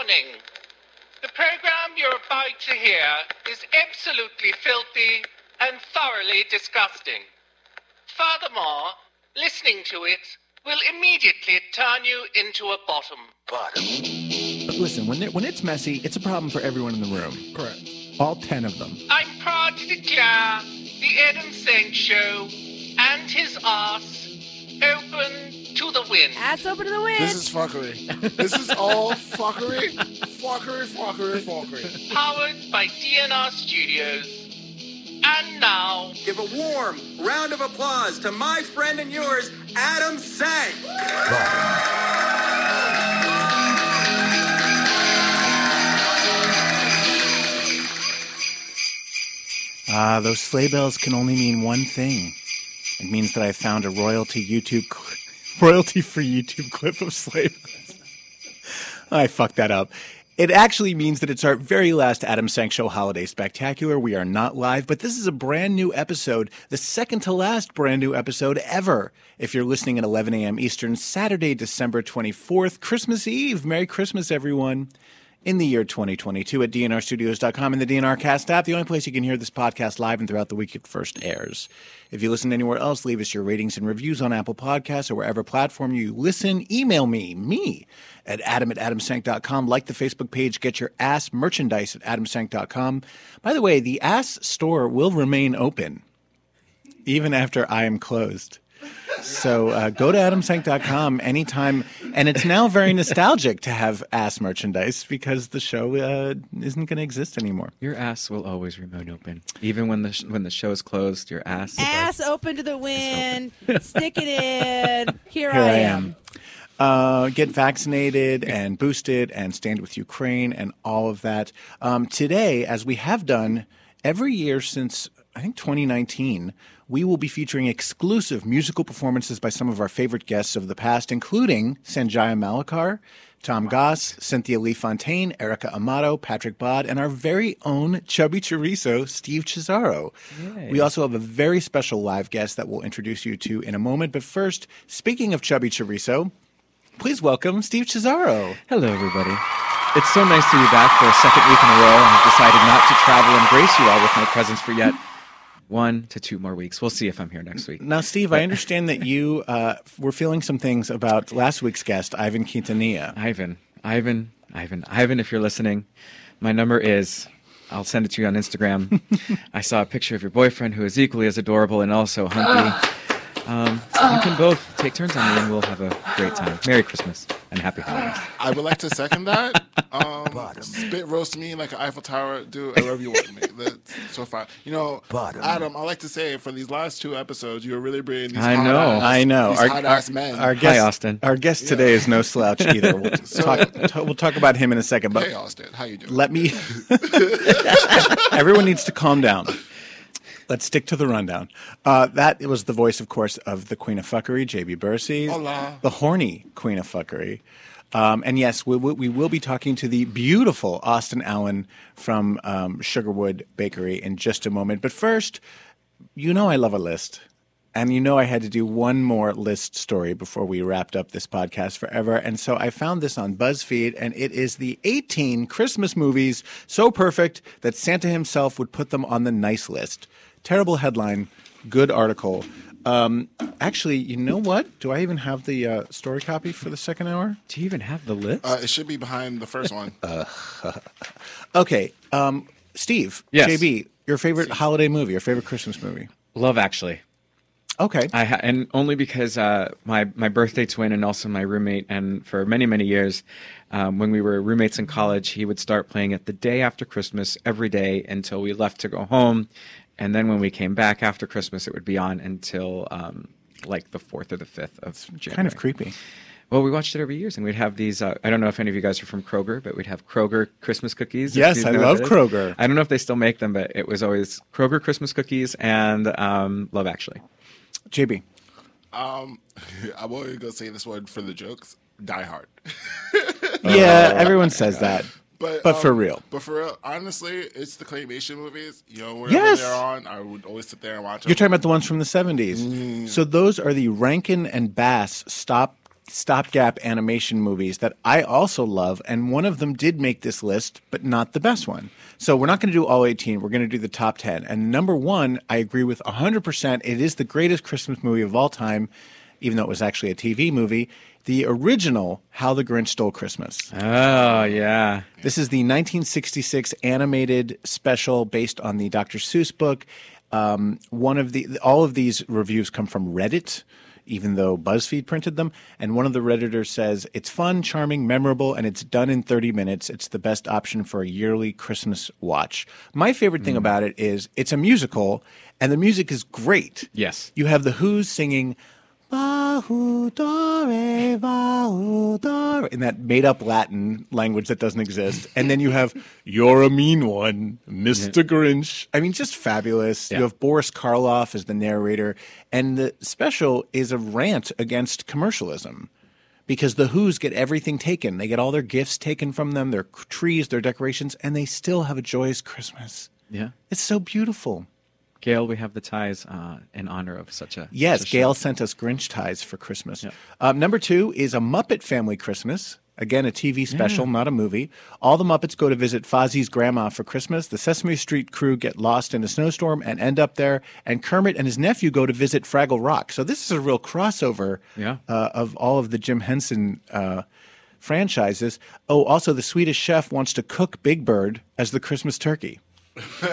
Warning. The program you're about to hear is absolutely filthy and thoroughly disgusting. Furthermore, listening to it will immediately turn you into a bottom. Bottom. Listen, when, it, when it's messy, it's a problem for everyone in the room. Correct. All 10 of them. I'm proud to declare the Adam Sank Show and his ass open to the wind. Ass open to the wind. This is fuckery. this is all fuckery. Fuckery, fuckery, fuckery. Powered by DNR Studios. And now, Give a warm round of applause to my friend and yours, Adam Sank. Ah, those sleigh bells can only mean one thing. It means that I found a royalty YouTube royalty free YouTube clip of bells. I fucked that up. It actually means that it's our very last Adam Sank Show Holiday Spectacular. We are not live, but this is a brand new episode, the second to last brand new episode ever. If you're listening at 11 a.m. Eastern, Saturday, December 24th, Christmas Eve. Merry Christmas, everyone in the year 2022 at dnrstudios.com and the DNR Cast app, the only place you can hear this podcast live and throughout the week it first airs. If you listen anywhere else, leave us your ratings and reviews on Apple Podcasts or wherever platform you listen. Email me, me, at adam at adamsank.com. Like the Facebook page. Get your ass merchandise at adamsank.com. By the way, the ass store will remain open even after I am closed. So uh, go to adamsank.com anytime. And it's now very nostalgic to have ass merchandise because the show uh, isn't going to exist anymore. Your ass will always remain open, even when the sh- when the show is closed. Your ass. Ass open to the wind. Stick it in. Here, Here I I am. am. Uh, get vaccinated and boosted and stand with Ukraine and all of that. Um, today, as we have done every year since I think 2019, we will be featuring exclusive musical performances by some of our favorite guests of the past, including Sanjaya Malakar, Tom Goss, Cynthia Lee Fontaine, Erika Amato, Patrick Bodd, and our very own chubby chorizo, Steve Chazaro. We also have a very special live guest that we'll introduce you to in a moment. But first, speaking of chubby chorizo, please welcome Steve Chazaro. Hello, everybody. It's so nice to be back for a second week in a row, I've decided not to travel and grace you all with my presence for yet one to two more weeks. We'll see if I'm here next week. Now, Steve, I understand that you uh, were feeling some things about last week's guest, Ivan Quintanilla. Ivan, Ivan, Ivan, Ivan, if you're listening, my number is. I'll send it to you on Instagram. I saw a picture of your boyfriend who is equally as adorable and also hunky. Um, you can both take turns on me and we'll have a great time. Merry Christmas and happy holidays. I would like to second that. Um, spit roast me like an Eiffel Tower. Do it wherever you want me. That's so far. You know, Adam. I like to say for these last two episodes, you were really bringing these. I hot know. ass- I know. These Our, hot our- ass men. our guest, Austin. Our guest today is no slouch either. We'll, talk, ta- we'll talk about him in a second. But hey, Austin, how you doing? let me. Everyone needs to calm down. Let's stick to the rundown. Uh, that was the voice, of course, of the Queen of Fuckery, JB Bursey, Hola. the horny Queen of Fuckery. Um, and yes, we, will- we will be talking to the beautiful Austin Allan from um, Sugarwood Bakery in just a moment. But first, you know I love a list. And you know I had to do one more list story before we wrapped up this podcast forever. And so I found this on BuzzFeed, and it is the 18 Christmas movies so perfect that Santa himself would put them on the nice list. Terrible headline, good article. Um, actually, you know what? Do I even have the uh, story copy for the second hour? Do you even have the list? Uh, it should be behind the first one. Okay, um, Steve, Yes. JB, your favorite holiday movie, your favorite Christmas movie? Love Actually. Okay. I ha- and only because uh, my my birthday twin and also my roommate, and for many many years, um, when we were roommates in college, he would start playing it the day after Christmas every day until we left to go home, and then when we came back after Christmas, it would be on until um, like the fourth or the fifth of January. kind of creepy. Well, we watched it every year, and we'd have these. Uh, I don't know if any of you guys are from Kroger, but we'd have Kroger Christmas cookies. Yes, I love. Kroger. I don't know if they still make them, but it was always Kroger Christmas cookies and um, Love Actually. JB. Um, I'm only gonna say this one for the jokes. Die Hard. Yeah, everyone says that. But But for um, real. But for real, honestly, it's the claymation movies. You know, whenever Yes. they're on, I would always sit there and watch them. You're talking about the ones from the 70s. Mm. So those are the Rankin and Bass stop stopgap animation movies that I also love, and one of them did make this list, but not the best one. So we're not going to do all 18. We're going to do the top 10. And number one, I agree with 100%. It is the greatest Christmas movie of all time, even though it was actually a TV movie. The original How the Grinch Stole Christmas. Oh yeah. This is the 1966 animated special based on the Dr. Seuss book. Um, one of the all of these reviews come from Reddit, even though BuzzFeed printed them. And one of the redditors says it's fun, charming, memorable, and it's done in 30 minutes. It's the best option for a yearly Christmas watch. My favorite thing hmm. about it is it's a musical, and the music is great. Yes. You have the Who's singing "Bahu Dore, in that made up Latin language that doesn't exist. And then you have You're a Mean One, Mr. Grinch. I mean, just fabulous. Yeah. You have Boris Karloff as the narrator. And the special is a rant against commercialism because the Who's get everything taken. They get all their gifts taken from them, their trees, their decorations, and they still have a joyous Christmas. Yeah. It's so beautiful. Gail, we have the ties uh, in honor of such a Yes, such a Gail show. sent us Grinch ties for Christmas. Yep. Um, number two is a Muppet Family Christmas. Again, a TV special, not a movie. All the Muppets go to visit Fozzie's grandma for Christmas. The Sesame Street crew get lost in a snowstorm and end up there. And Kermit and his nephew go to visit Fraggle Rock. So this is a real crossover Yeah. uh, of all of the Jim Henson uh, franchises. Oh, also, the Swedish chef wants to cook Big Bird as the Christmas turkey.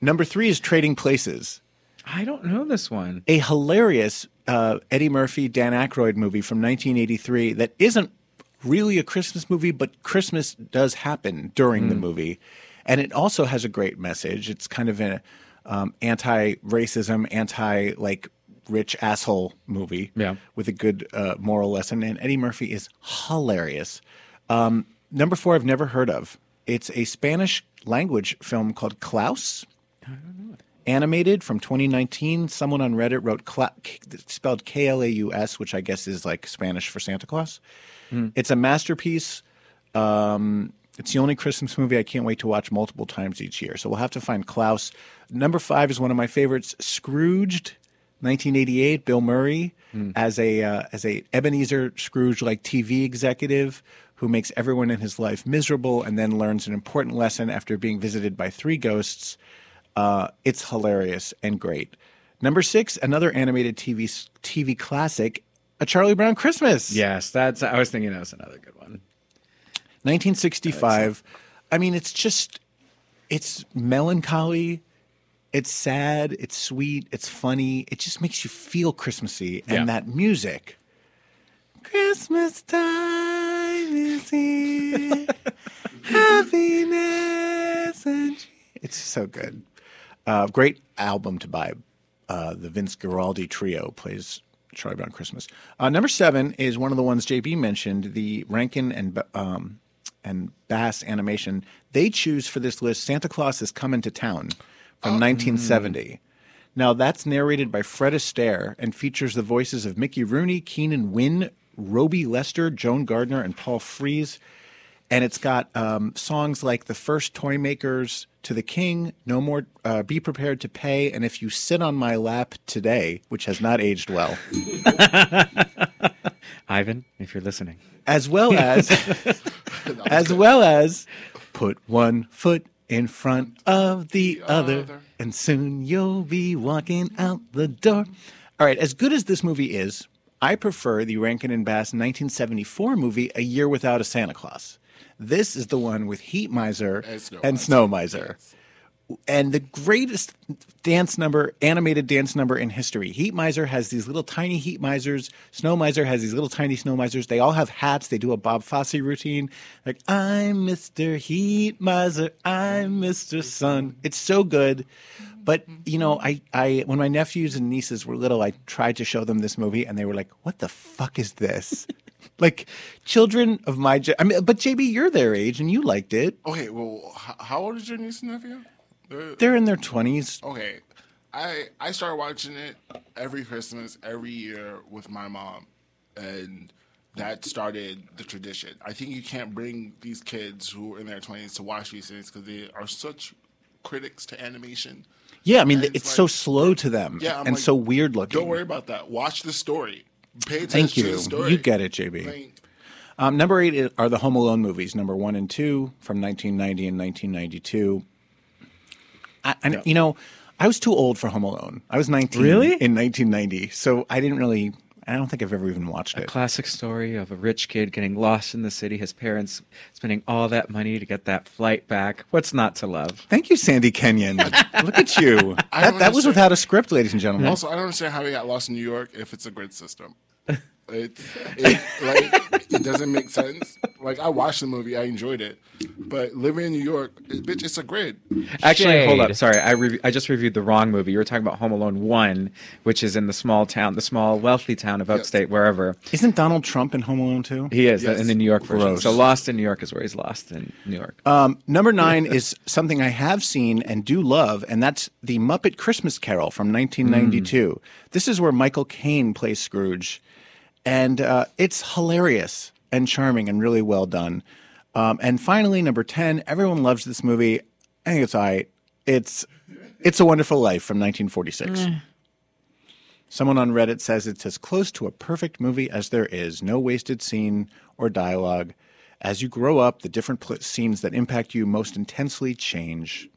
Number three is Trading Places I don't know this one. a hilarious uh, Eddie Murphy, Dan Aykroyd movie from 1983 that isn't really a Christmas movie, but Christmas does happen during the movie, and it also has a great message. It's kind of an um, anti-racism, anti like rich asshole movie, Yeah. with a good uh, moral lesson. And Eddie Murphy is hilarious. Um, number four, I've never heard of. It's a Spanish language film called Klaus animated from 2019. Someone on Reddit wrote Cla- spelled K L A U S, which I guess is like Spanish for Santa Claus. It's a masterpiece. Um, it's the only Christmas movie I can't wait to watch multiple times each year. So we'll have to find Klaus. Number five is one of my favorites, Scrooged, 1988. Bill Murray as a uh, as a Ebenezer Scrooge like TV executive who makes everyone in his life miserable and then learns an important lesson after being visited by three ghosts. Uh, it's hilarious and great. Number six, another animated TV TV classic, A Charlie Brown Christmas. Yes, that's. I was thinking that was another good one. 1965. I mean, it's just, it's melancholy, it's sad, it's sweet, it's funny. It just makes you feel Christmassy. And Yeah. that music, Christmas time happiness and. It's so good. Uh, great album to buy. Uh, the Vince Guaraldi trio plays Charlie Brown Christmas. Uh, number seven is one of the ones JB mentioned, the Rankin and um, and Bass animation. They choose for this list Santa Claus is Coming to Town from 1970. Now that's narrated by Fred Astaire and features the voices of Mickey Rooney, Keenan Wynn, Robie Lester, Joan Gardner, and Paul Frees. and it's got um, songs like "The First Toy Makers," "To the King," "No More," uh, "Be Prepared to Pay," and "If You Sit on My Lap Today," which has not aged well, Ivan, if you're listening. as well as as well as "Put One Foot in Front of the Other, other. and soon you'll be walking out the door." All right, as good as this movie is, I prefer the Rankin and Bass 1974 movie "A Year Without a Santa Claus." This is the one with Heat Miser And Snow and Miser. Snow Miser. And the greatest dance number, animated dance number in history. Heat Miser has these little tiny Heat Misers. Snow Miser has these little tiny Snow Misers. They all have hats. They do a Bob Fosse routine. Like, I'm Mr. Heat Miser. I'm Mr. Sun. It's so good. But, mm-hmm. you know, I, I, when my nephews and nieces were little, I tried to show them this movie and they were like, what the fuck is this? like, children of my, ge- I mean, but JB, you're their age and you liked it. Okay, well, h- how old is your niece and nephew? They're- They're in their 20s. okay, I I started watching it every Christmas, every year with my mom, and that started the tradition. I think you can't bring these kids who are in their twenties to watch these things because they are such critics to animation. Yeah, I mean, And it's, it's so slow to them Yeah, I'm and like, so weird looking. Don't worry about that. Watch the story. Pay attention Thank to you. the story. You get it, JB. Like, Um, number eight are the Home Alone movies, number one and two from 1990 and 1992. I, and, You know, I was too old for Home Alone. I was 19 Really? in 1990, so I didn't really. I don't think I've ever even watched A it. classic story of a rich kid getting lost in the city, his parents spending all that money to get that flight back. What's not to love? Thank you, Sandy Kenyon. Look at you. That, that was without a script, ladies and gentlemen. Also, I don't understand how he got lost in New York if it's a grid system. It, it like it doesn't make sense. Like I watched the movie, I enjoyed it, but living in New York, it, bitch, it's a grid. Actually, hold up. Sorry, I re- I just reviewed the wrong movie. You were talking about Home Alone One, which is in the small town, the small wealthy town of upstate, wherever Isn't Donald Trump in Home Alone too? he is Yes. in the New York version. Gross. So Lost in New York is where he's lost in New York. Um, number nine is something I have seen and do love, and that's the Muppet Christmas Carol from 1992. This is where Michael Caine plays Scrooge, and uh, it's hilarious and charming and really well done. Um, and finally, number ten, everyone loves this movie. I think it's all right. It's It's a Wonderful Life from 1946. Someone on Reddit says it's as close to a perfect movie as there is. No wasted scene or dialogue. As you grow up, the different pl- scenes that impact you most intensely change.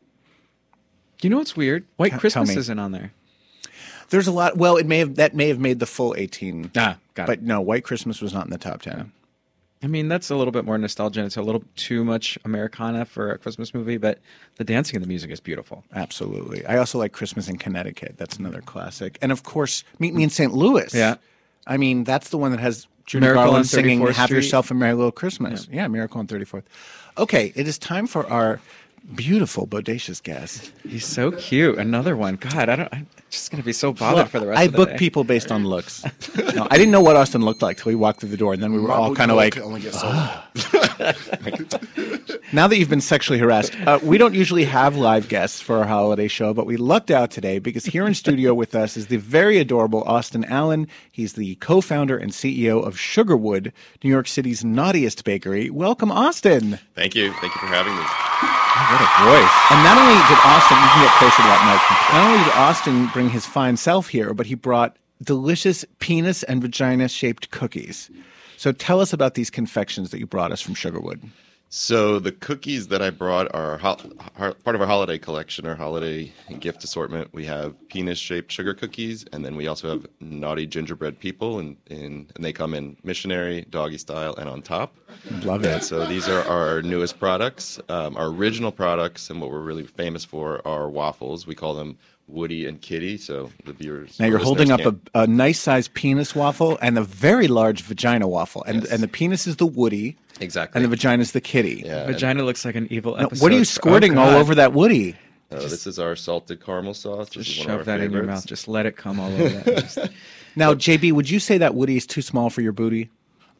You know what's weird? White Tell Christmas isn't on there. There's a lot. Well, it may have that may have made the full 18. Ah, got but it. no, White Christmas was not in the top 10. I mean, that's a little bit more nostalgia. It's a little too much Americana for a Christmas movie, but the dancing and the music is beautiful. Absolutely. I also like Christmas in Connecticut. That's another classic. And of course, Meet Me in St. Louis. Yeah. I mean, that's the one that has Judy Miracle Garland singing 34th "Have Street. Yourself a Merry Little Christmas." Yeah. Miracle on 34th. Okay, it is time for our beautiful bodacious guest. He's so cute. Another one. God, I don't. I'm just gonna be so bothered for the rest I of the book day. people based on looks. no, I didn't know what Austin looked like till we walked through the door, and then we were all Marble kind of like, can only get so. Now that you've been sexually harassed, uh, we don't usually have live guests for our holiday show, but we lucked out today because here in studio with us is the very adorable Austin Allan. He's the co founder and CEO of Sugarwood, New York City's naughtiest bakery. Welcome, Austin. Thank you. Thank you for having me. What a voice. And not only did Austin, you can get closer to that mic. Not only did Austin bring his fine self here, but he brought delicious penis and vagina shaped cookies. So tell us about these confections that you brought us from Sugarwood. So the cookies that I brought are ho- ho- part of our holiday collection, our holiday gift assortment. We have penis-shaped sugar cookies, and then we also have naughty gingerbread people, and, and, and they come in missionary, doggy style, and on top. Love And it. so these are our newest products. Um, our original products, and what we're really famous for, are waffles. We call them Woody and Kitty. So the viewers. Now you're holding up a, a nice sized penis waffle and a very large vagina waffle, and Yes. and the penis is the Woody, exactly. and the vagina is the kitty. yeah, and- Vagina looks like an evil Now, what are you Oh, squirting all over that Woody? uh, this is our salted caramel sauce. This Just is one of shove our that in your mouth. Just let it come all over that. Just- Now, JB, would you say that Woody is too small for your booty?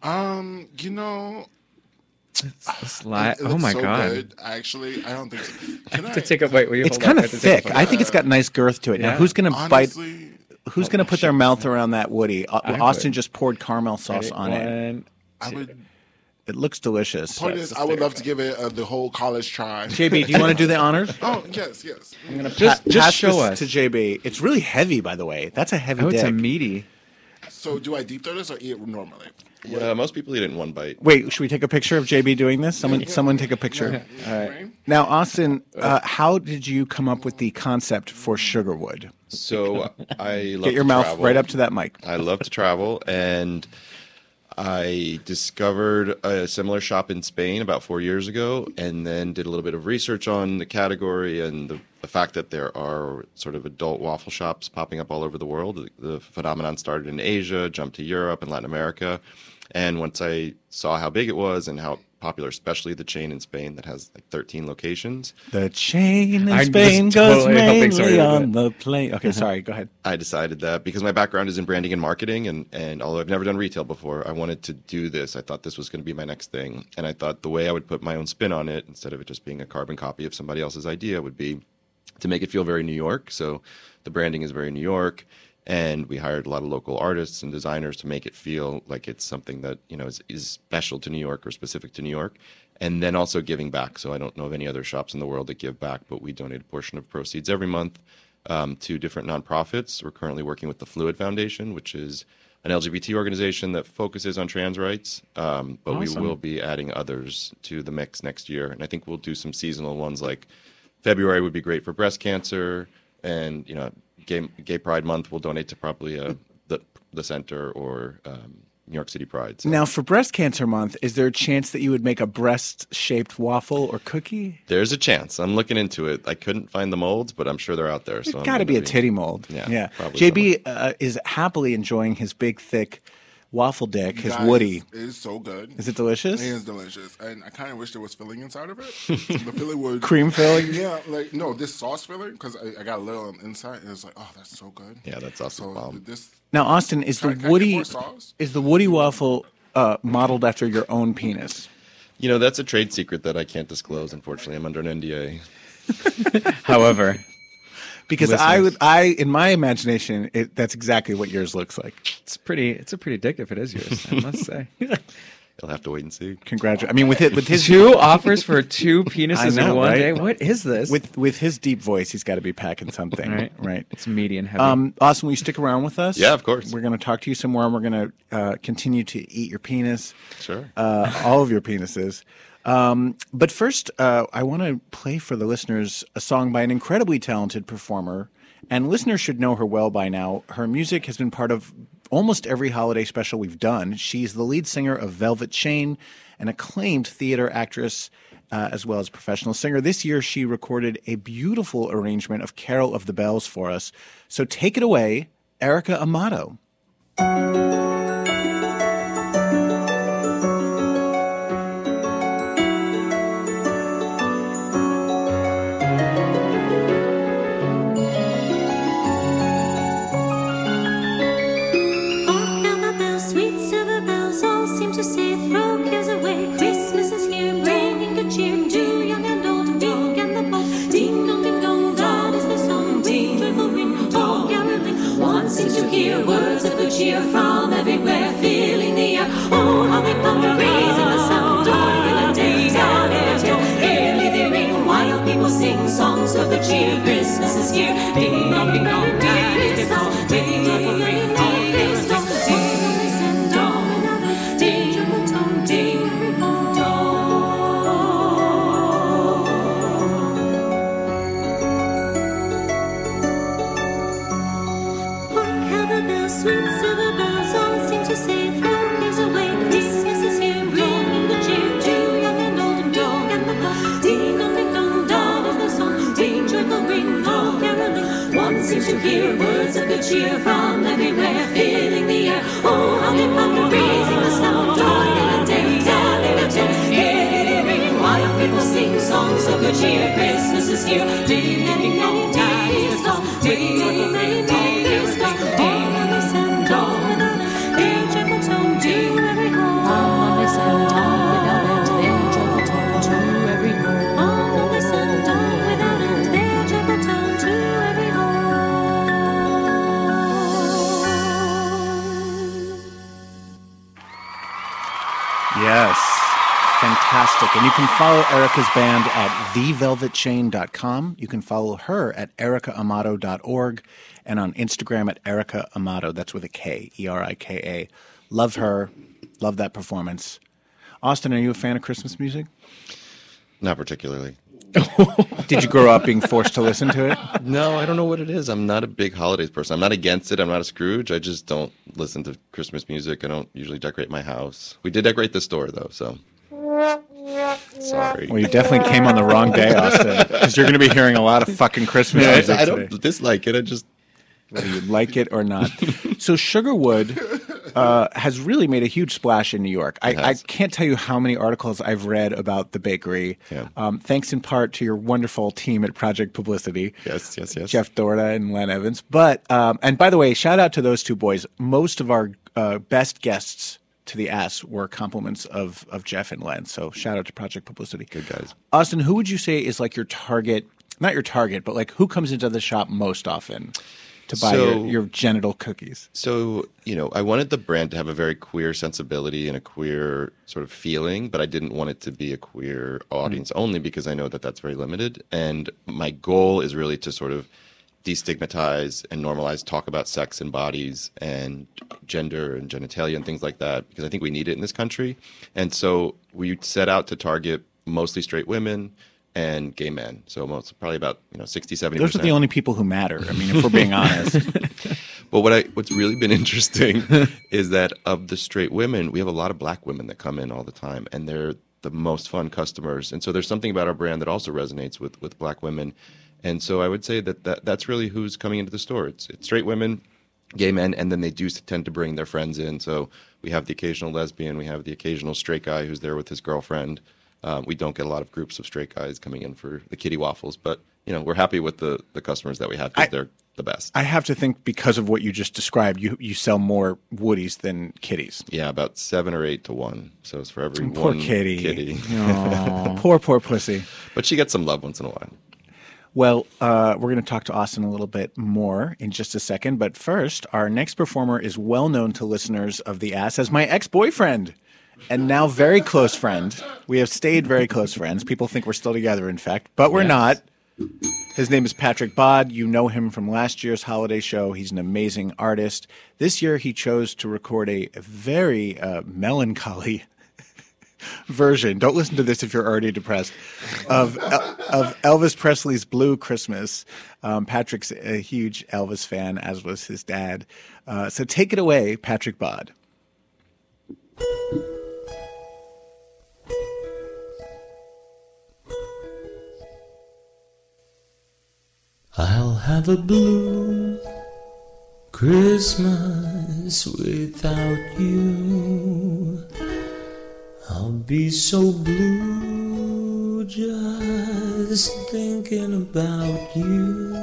Um, you know, just lie. it Oh my so god. Good. Actually, I don't think. So. Can I To take a bite. Will you It's kind of I have to take a thick. I think it's got nice girth to it. Now, who's going to bite? honestly? Who's going to put their mouth around that Woody? Uh, I Austin would. just poured caramel sauce Ready? on it. One, I would. It looks delicious. Point is, I would love to give it uh, the whole college try. JB, do you want to do the honors? Oh yes, yes. I'm gonna Just- pa- just pass show this us. to JB. It's really heavy, by the way. That's a heavy Oh, it's a meaty. So, do I deep throw this or eat it normally? Yeah, most people eat it in one bite. Wait, should we take a picture of JB doing this? Someone, someone take a picture. All right. Right? Now, Austin, uh, how did you come up with the concept for Sugarwood? So I love Get your to mouth travel. right up to that mic. I love to travel, and I discovered a similar shop in Spain about four years ago, and then did a little bit of research on the category and the, the fact that there are sort of adult waffle shops popping up all over the world. The, the phenomenon started in Asia, jumped to Europe and Latin America, and once I saw how big it was and how popular, especially the chain in Spain that has like 13 locations, The chain in I was Spain goes totally mainly on the plane. Okay, sorry. Go ahead. I decided that because my background is in branding and marketing, and, and although I've never done retail before, I wanted to do this. I thought this was going to be my next thing. And I thought the way I would put my own spin on it, instead of it just being a carbon copy of somebody else's idea, would be to make it feel very New York. So the branding is very New York. And we hired a lot of local artists and designers to make it feel like it's something that, you know, is, is special to New York or specific to New York. And then also giving back. So I don't know of any other shops in the world that give back, but we donate a portion of proceeds every month um, to different nonprofits. We're currently working with the Fluid Foundation, which is an LGBT organization that focuses on trans rights, um, but Awesome. we will be adding others to the mix next year. And I think we'll do some seasonal ones like February would be great for breast cancer, and you know, Gay, Gay Pride Month will donate to probably uh, the the center or um, New York City Pride. So Now, for Breast Cancer Month, is there a chance that you would make a breast-shaped waffle or cookie? there's a chance. I'm looking into it. I couldn't find the molds, but I'm sure they're out there. So It's I'm got to be a titty mold. Yeah, yeah. probably JB uh, is happily enjoying his big, thick waffle dick, his Guys, Woody. It is so good. Is it delicious? It is delicious, and I kind of wish there was filling inside of it. the filling would Cream filling? Yeah, like no, this sauce filling because I, I got a little on the inside, and it's like, oh, that's so good. Yeah, that's awesome. So bomb. this Now, Austin, is the I Woody sauce? is the Woody waffle uh, modeled after your own penis? You know, that's a trade secret that I can't disclose. Unfortunately, I'm under an NDA. However, Because I Listeners. would, I in my imagination, it, that's exactly what yours looks like. it's pretty. It's a pretty dick if it is yours. I must say. You'll have to wait and see. Congratulations! I mean, with it, with his two offers for two penises know, in one right? day. What is this? with with his deep voice, he's got to be packing something, Right. right? it's median heavy. Um, Austin, will you stick around with us? Yeah, of course. We're going to talk to you some more, and we're going to uh, continue to eat your penis, Sure. uh, all of your penises. Um, but first, uh, I want to play for the listeners a song by an incredibly talented performer, and listeners should know her well by now. Her music has been part of almost every holiday special we've done. She's the lead singer of Velvet Chain, an acclaimed theater actress. Uh, as well as professional singer. This year, she recorded a beautiful arrangement of Carol of the Bells for us. So take it away, Erika Amato. Songs of good cheer. Christmas is here, ding dong, ding dong, God is the song, ding joyful can follow Erika's band at thevelvetchain.com. You can follow her at erikaamato.org and on Instagram at Erika Amato. That's with a K, E R I K A. Love her. Love that performance. Austin, are you a fan of Christmas music? Not particularly. Did you grow up being forced to listen to it? No, I don't know what it is. I'm not a big holidays person. I'm not against it. I'm not a Scrooge. I just don't listen to Christmas music. I don't usually decorate my house. We did decorate the store though, so sorry. Well, you definitely came on the wrong day, Austin, because you're going to be hearing a lot of fucking Christmas I, music I today. don't dislike it. I just whether you like it or not. so Sugarwood uh, has really made a huge splash in New York. I, I can't tell you how many articles I've read about the bakery. Yeah. Um, thanks in part to your wonderful team at Project Publicity. yes, yes, yes. Jeff Dorda and Len Evans. But um, and by the way, shout out to those two boys. Most of our uh, best guests to the ass were compliments of of Jeff and Len. So shout out to Project Publicity. Good guys. Austin, who would you say is like your target? Not your target, but like who comes into the shop most often to buy So- your, your genital cookies? So, you know, I wanted the brand to have a very queer sensibility and a queer sort of feeling, but I didn't want it to be a queer audience mm. only because I know that that's very limited. And my goal is really to sort of destigmatize and normalize talk about sex and bodies and gender and genitalia and things like that because I think we need it in this country. And so we set out to target mostly straight women and gay men. So most probably about, you know, 60 70 Those are the only people who matter. I mean, if we're being honest. But what I what's really been interesting is that of the straight women, we have a lot of black women that come in all the time, and they're the most fun customers. And so there's something about our brand that also resonates with with black women. And so I would say that, that that's really who's coming into the store. It's it's straight women, gay men, and then they do tend to bring their friends in. So we have the occasional lesbian, we have the occasional straight guy who's there with his girlfriend. Um, we don't get a lot of groups of straight guys coming in for the kitty waffles, but you know we're happy with the the customers that we have because they're the best. I have to think because of what you just described, you you sell more woodies than kitties. Yeah, about seven or eight to one. So it's for every Poor one kitty. kitty. Poor poor pussy. but she gets some love once in a while. Well, uh, we're going to talk to Austin a little bit more in just a second. But first, our next performer is well known to listeners of The Ass as my ex boyfriend and now very close friend. We have stayed very close friends. People think we're still together, in fact, but we're not. His name is Patrick Bodd. You know him from last year's holiday show. He's an amazing artist. This year, he chose to record a very uh, melancholy version. Don't listen to this if you're already depressed. Of of Elvis Presley's Blue Christmas. Um, Patrick's a huge Elvis fan, as was his dad. Uh, so take it away, Patrick Bodd. I'll have a blue Christmas without you. I'll be so blue just thinking about you.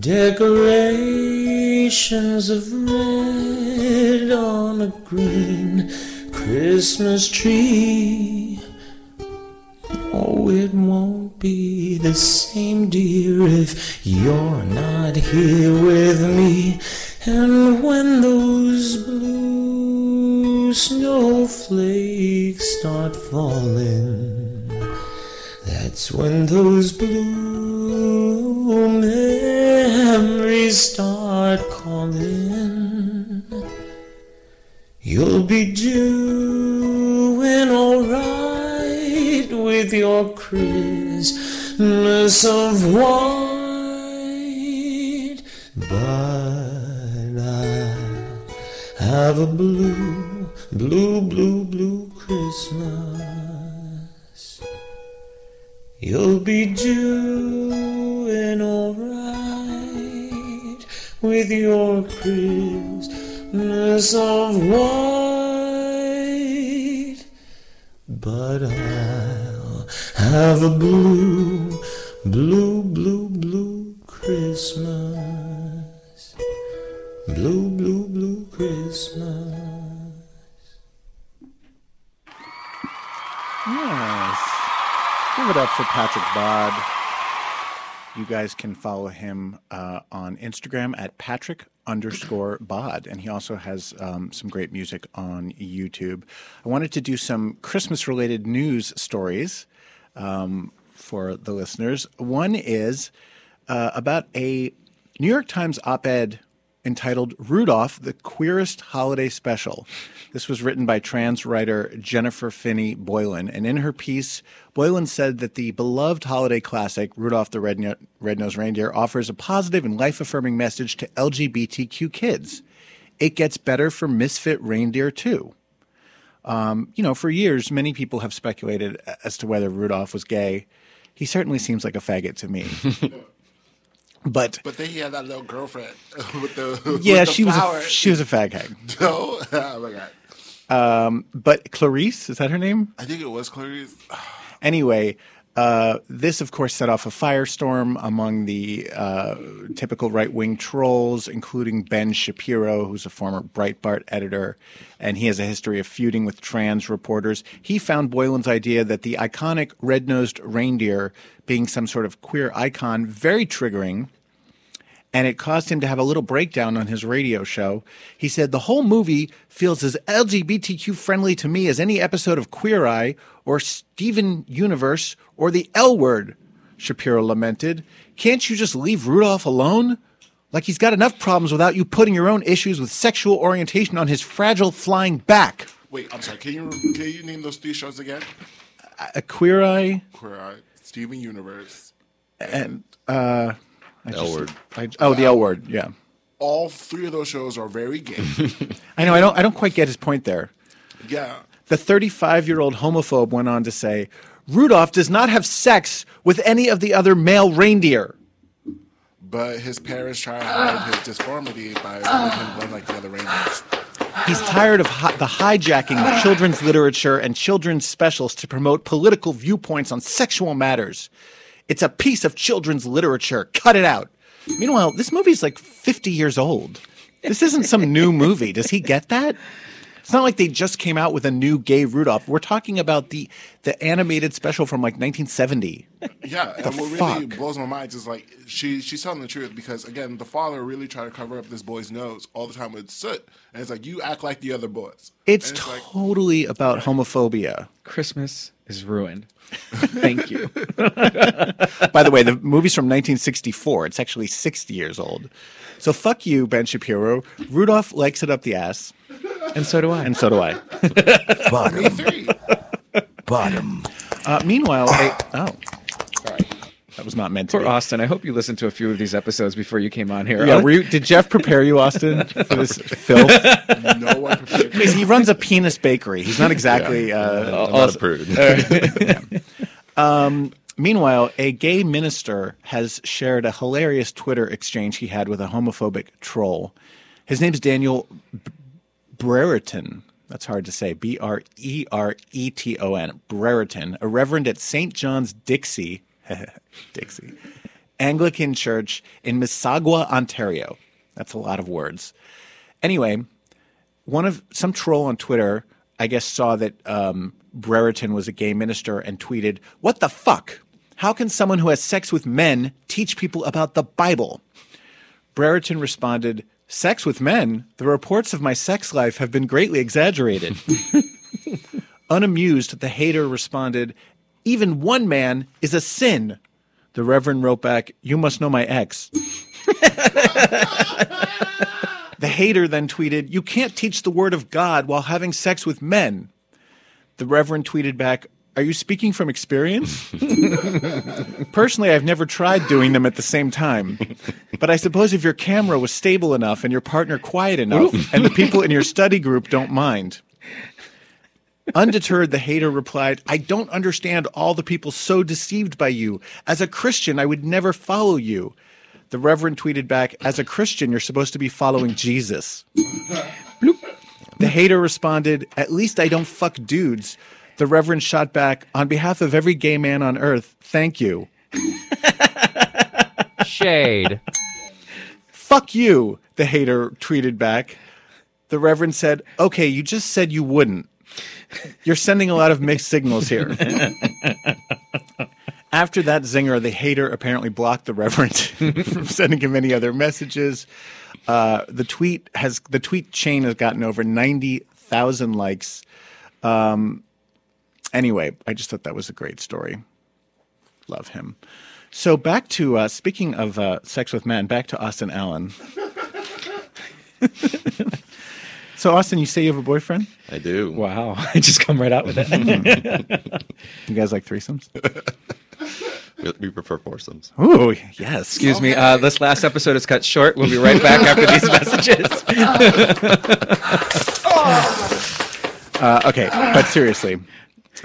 Decorations of red on a green Christmas tree. Oh, it won't be the same, dear, if you're not here with me. And when those blue snowflakes start falling, that's when those blue memories start calling. You'll be doing alright with your Christmas of white, but have a blue, blue, blue, blue Christmas. You'll be doing alright with your Christmas of white, but I'll have a blue, blue, blue, blue Christmas. Blue, blue, blue Christmas. Yes. Give it up for Patrick Bodd. You guys can follow him uh, on Instagram at Patrick underscore Bodd. And he also has um, some great music on YouTube. I wanted to do some Christmas related news stories um, for the listeners. One is uh, about a New York Times op ed entitled Rudolph, the Queerest Holiday Special. This was written by trans writer Jennifer Finney Boylan. And in her piece, Boylan said that the beloved holiday classic, Rudolph the Red- Red-Nosed Reindeer, offers a positive and life-affirming message to LGBTQ kids. It gets better for misfit reindeer, too. Um, you know, for years, many people have speculated as to whether Rudolph was gay. He certainly seems like a faggot to me. but But then he had that little girlfriend with the yeah, with the she was a, she was a fag hag. No, oh my god. Um, but Clarice is that her name? I think it was Clarice. Anyway, uh, this of course set off a firestorm among the uh, typical right-wing trolls, including Ben Shapiro, who's a former Breitbart editor, and he has a history of feuding with trans reporters. He found Boylan's idea that the iconic red-nosed reindeer being some sort of queer icon very triggering and it caused him to have a little breakdown on his radio show. He said, The whole movie feels as LGBTQ friendly to me as any episode of Queer Eye or Steven Universe or the L Word, Shapiro lamented. Can't you just leave Rudolph alone? Like he's got enough problems without you putting your own issues with sexual orientation on his fragile flying back. Wait, I'm sorry. Can you can you name those three shows again? A queer eye Queer Eye, Steven Universe. and uh, I L word. I, oh, the L word. Yeah, All three of those shows are very gay. I know. I don't. I don't quite get his point there. yeah. The 35 year old homophobe went on to say, Rudolph does not have sex with any of the other male reindeer. But his parents try to hide his disformity by making him blend like the other reindeers. He's tired of hi- the hijacking of children's literature and children's specials to promote political viewpoints on sexual matters. It's a piece of children's literature. Cut it out. Meanwhile, this movie's like 50 years old. This isn't some new movie. Does he get that? It's not like they just came out with a new gay Rudolph. We're talking about the the animated special from like 1970. Yeah, The and what really blows my mind is like she she's telling the truth because again, the father really tried to cover up this boy's nose all the time with soot, and it's like you act like the other boys. It's And like, totally about homophobia. Christmas is ruined. Thank you. By the way, the movie's from 1964. It's actually 60 years old. So fuck you, Ben Shapiro. Rudolph likes it up the ass, And so do I. and so do I. me three. Bottom. Uh, meanwhile, I, oh, sorry, that was not meant to Poor be. Austin. I hope you listened to a few of these episodes before you came on here. Yeah, were you, did Jeff prepare you, Austin, for this filth? No one prepared. Because he runs a penis bakery. He's not exactly. Uh, I'm not a prude. Meanwhile, a gay minister has shared a hilarious Twitter exchange he had with a homophobic troll. His name's Daniel B- Brereton. That's hard to say. B R E R E T O N. Brereton, a reverend at St. John's Dixie, Dixie, Anglican Church in Mississauga, Ontario. That's a lot of words. Anyway, one of some troll on Twitter, I guess, saw that um, Brereton was a gay minister and tweeted, "What the fuck? How can someone who has sex with men teach people about the Bible?" Brereton responded, "Sex with men? The reports of my sex life have been greatly exaggerated." Unamused, the hater responded, "Even one man is a sin." The Reverend wrote back, "You must know my ex." The hater then tweeted, You can't teach the word of God while having sex with men. The Reverend tweeted back, Are you speaking from experience? Personally, I've never tried doing them at the same time. But I suppose if your camera was stable enough and your partner quiet enough, and the people in your study group don't mind. Undeterred, the hater replied, I don't understand all the people so deceived by you. As a Christian, I would never follow you. The Reverend tweeted back, As a Christian, you're supposed to be following Jesus. The hater responded, At least I don't fuck dudes. The Reverend shot back, On behalf of every gay man on earth, thank you. Shade. Fuck you, the hater tweeted back. The Reverend said, Okay, you just said you wouldn't. You're sending a lot of mixed signals here. After that zinger, the hater apparently blocked the Reverend from sending him any other messages. Uh, the tweet has the tweet chain has gotten over ninety thousand likes. Um, anyway, I just thought that was a great story. Love him. So back to uh, speaking of uh, sex with men, back to Austin Allan. so Austin, you say you have a boyfriend? I do. Wow. I just come right out with it. You guys like threesomes? We, we prefer foursomes. Ooh, yes. Excuse me. Uh, this last episode is cut short. We'll be right back after these messages. Uh, okay, but seriously,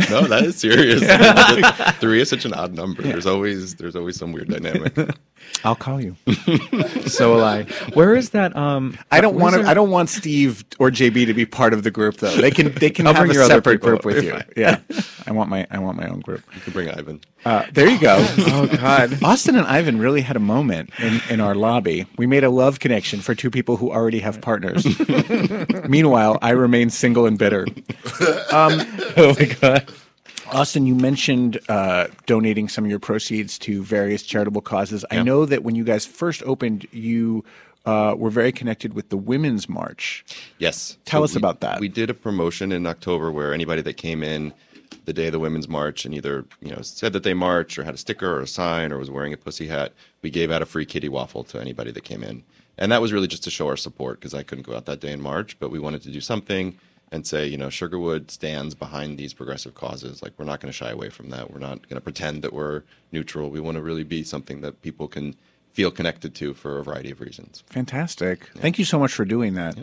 No, that is serious. Three is such an odd number. There's always there's always some weird dynamic. I'll call you. so will I. Where is that? Um, I don't want to. I don't want Steve or JB to be part of the group, though. They can. They can I'll have bring a your separate people. group with You're you. fine. Yeah, I want my. I want my own group. You can bring Ivan. Uh, there you go. Oh God. Austin and Ivan really had a moment in, in our lobby. We made a love connection for two people who already have partners. Meanwhile, I remain single and bitter. Oh my God. Austin, you mentioned uh, donating some of your proceeds to various charitable causes. I know that when you guys first opened, you uh, were very connected with the Women's March. Yes. Tell So us we- about that. We did a promotion in October where anybody that came in the day of the Women's March and either you know said that they marched or had a sticker or a sign or was wearing a pussy hat, we gave out a free kitty waffle to anybody that came in, and that was really just to show our support because I couldn't go out that day in March, but we wanted to do something and say, you know, Sugarwood stands behind these progressive causes. Like we're not going to shy away from that. We're not going to pretend that we're neutral. We want to really be something that people can feel connected to for a variety of reasons. Fantastic. Thank you so much for doing that.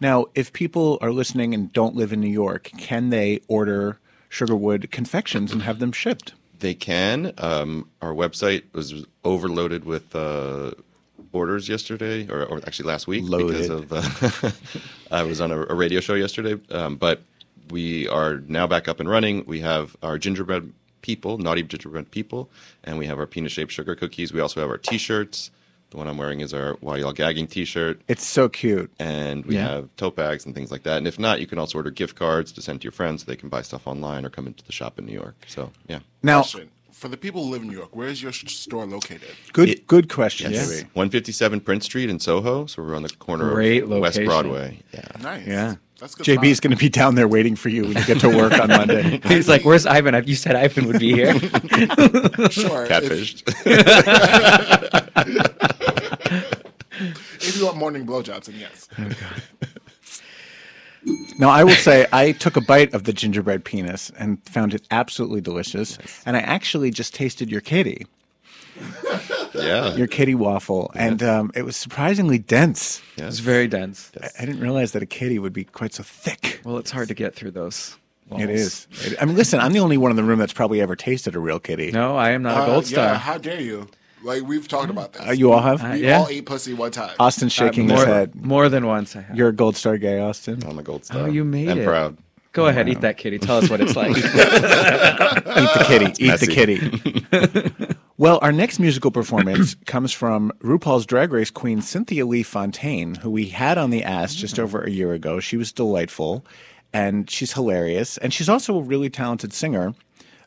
Now, if people are listening and don't live in New York, can they order Sugarwood confections and have them shipped? They can. Um, our website was overloaded with uh, orders yesterday, or, or actually last week, because Loaded. of uh, I was on a, a radio show yesterday. Um, but we are now back up and running. We have our gingerbread people, naughty gingerbread people, and we have our peanut-shaped sugar cookies. We also have our T-shirts. The one I'm wearing is our "Why Y'all Gagging" T-shirt. It's so cute. and we Yeah. have tote bags and things like that. And if not, you can also order gift cards to send to your friends so they can buy stuff online or come into the shop in New York. So yeah. Now, Question. For the people who live in New York, where is your store located? good It- good question, Yes. Joey. 157 Prince Street in Soho. So we're on the corner Great of West. Broadway. Yeah. Nice. Yeah. That's good. JB is going to be down there waiting for you when you get to work on Monday. He's like, "Where's Ivan? You said Ivan would be here." sure. If, Catfished. if you want morning blowjobs, then yes. Oh, Now, I will say I took a bite of the gingerbread penis and found it absolutely delicious. And I actually just tasted your kitty, yeah. your kitty waffle, and um, it was surprisingly dense. It's very dense. I, I didn't realize that a kitty would be quite so thick. Well, it's hard to get through those. It walls. is. It- I mean, listen, I'm the only one in the room that's probably ever tasted a real kitty. No, I am not a Uh, gold Yeah, star. how dare you? Like we've talked about this. Uh, you all have? Uh, we yeah. all ate pussy one time. Austin shaking more, his head. more than once. I have. You're a gold star gay, Austin. I'm a gold star. Oh, you made and it. proud. Go ahead, eat that kitty. Tell us what it's like. Eat the kitty. Eat messy. the kitty. well, our next musical performance comes from RuPaul's Drag Race queen Cynthia Lee Fontaine, who we had on the ass just over a year ago. She was delightful, and she's hilarious, and she's also a really talented singer.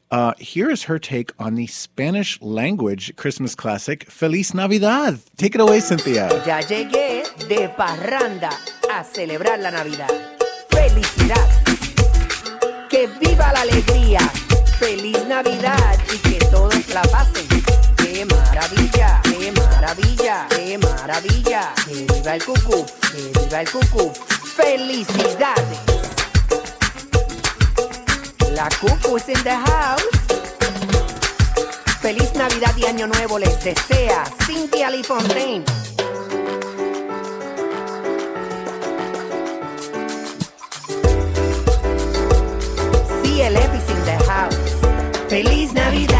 Uh, here is her take on the Spanish language Christmas classic Feliz Navidad. Take it away, Cynthia. Ya llegué de parranda a celebrar la Navidad. Felicidad. Que viva la alegría. Feliz Navidad y que todos la pasen. Qué maravilla, qué maravilla, qué maravilla. Que viva el cucú, que viva el cucú. Felicidades. La cucú is in the house. Feliz Navidad y Año Nuevo les desea Cynthia Lee Fontaine. CLF is in the house. Feliz Navidad.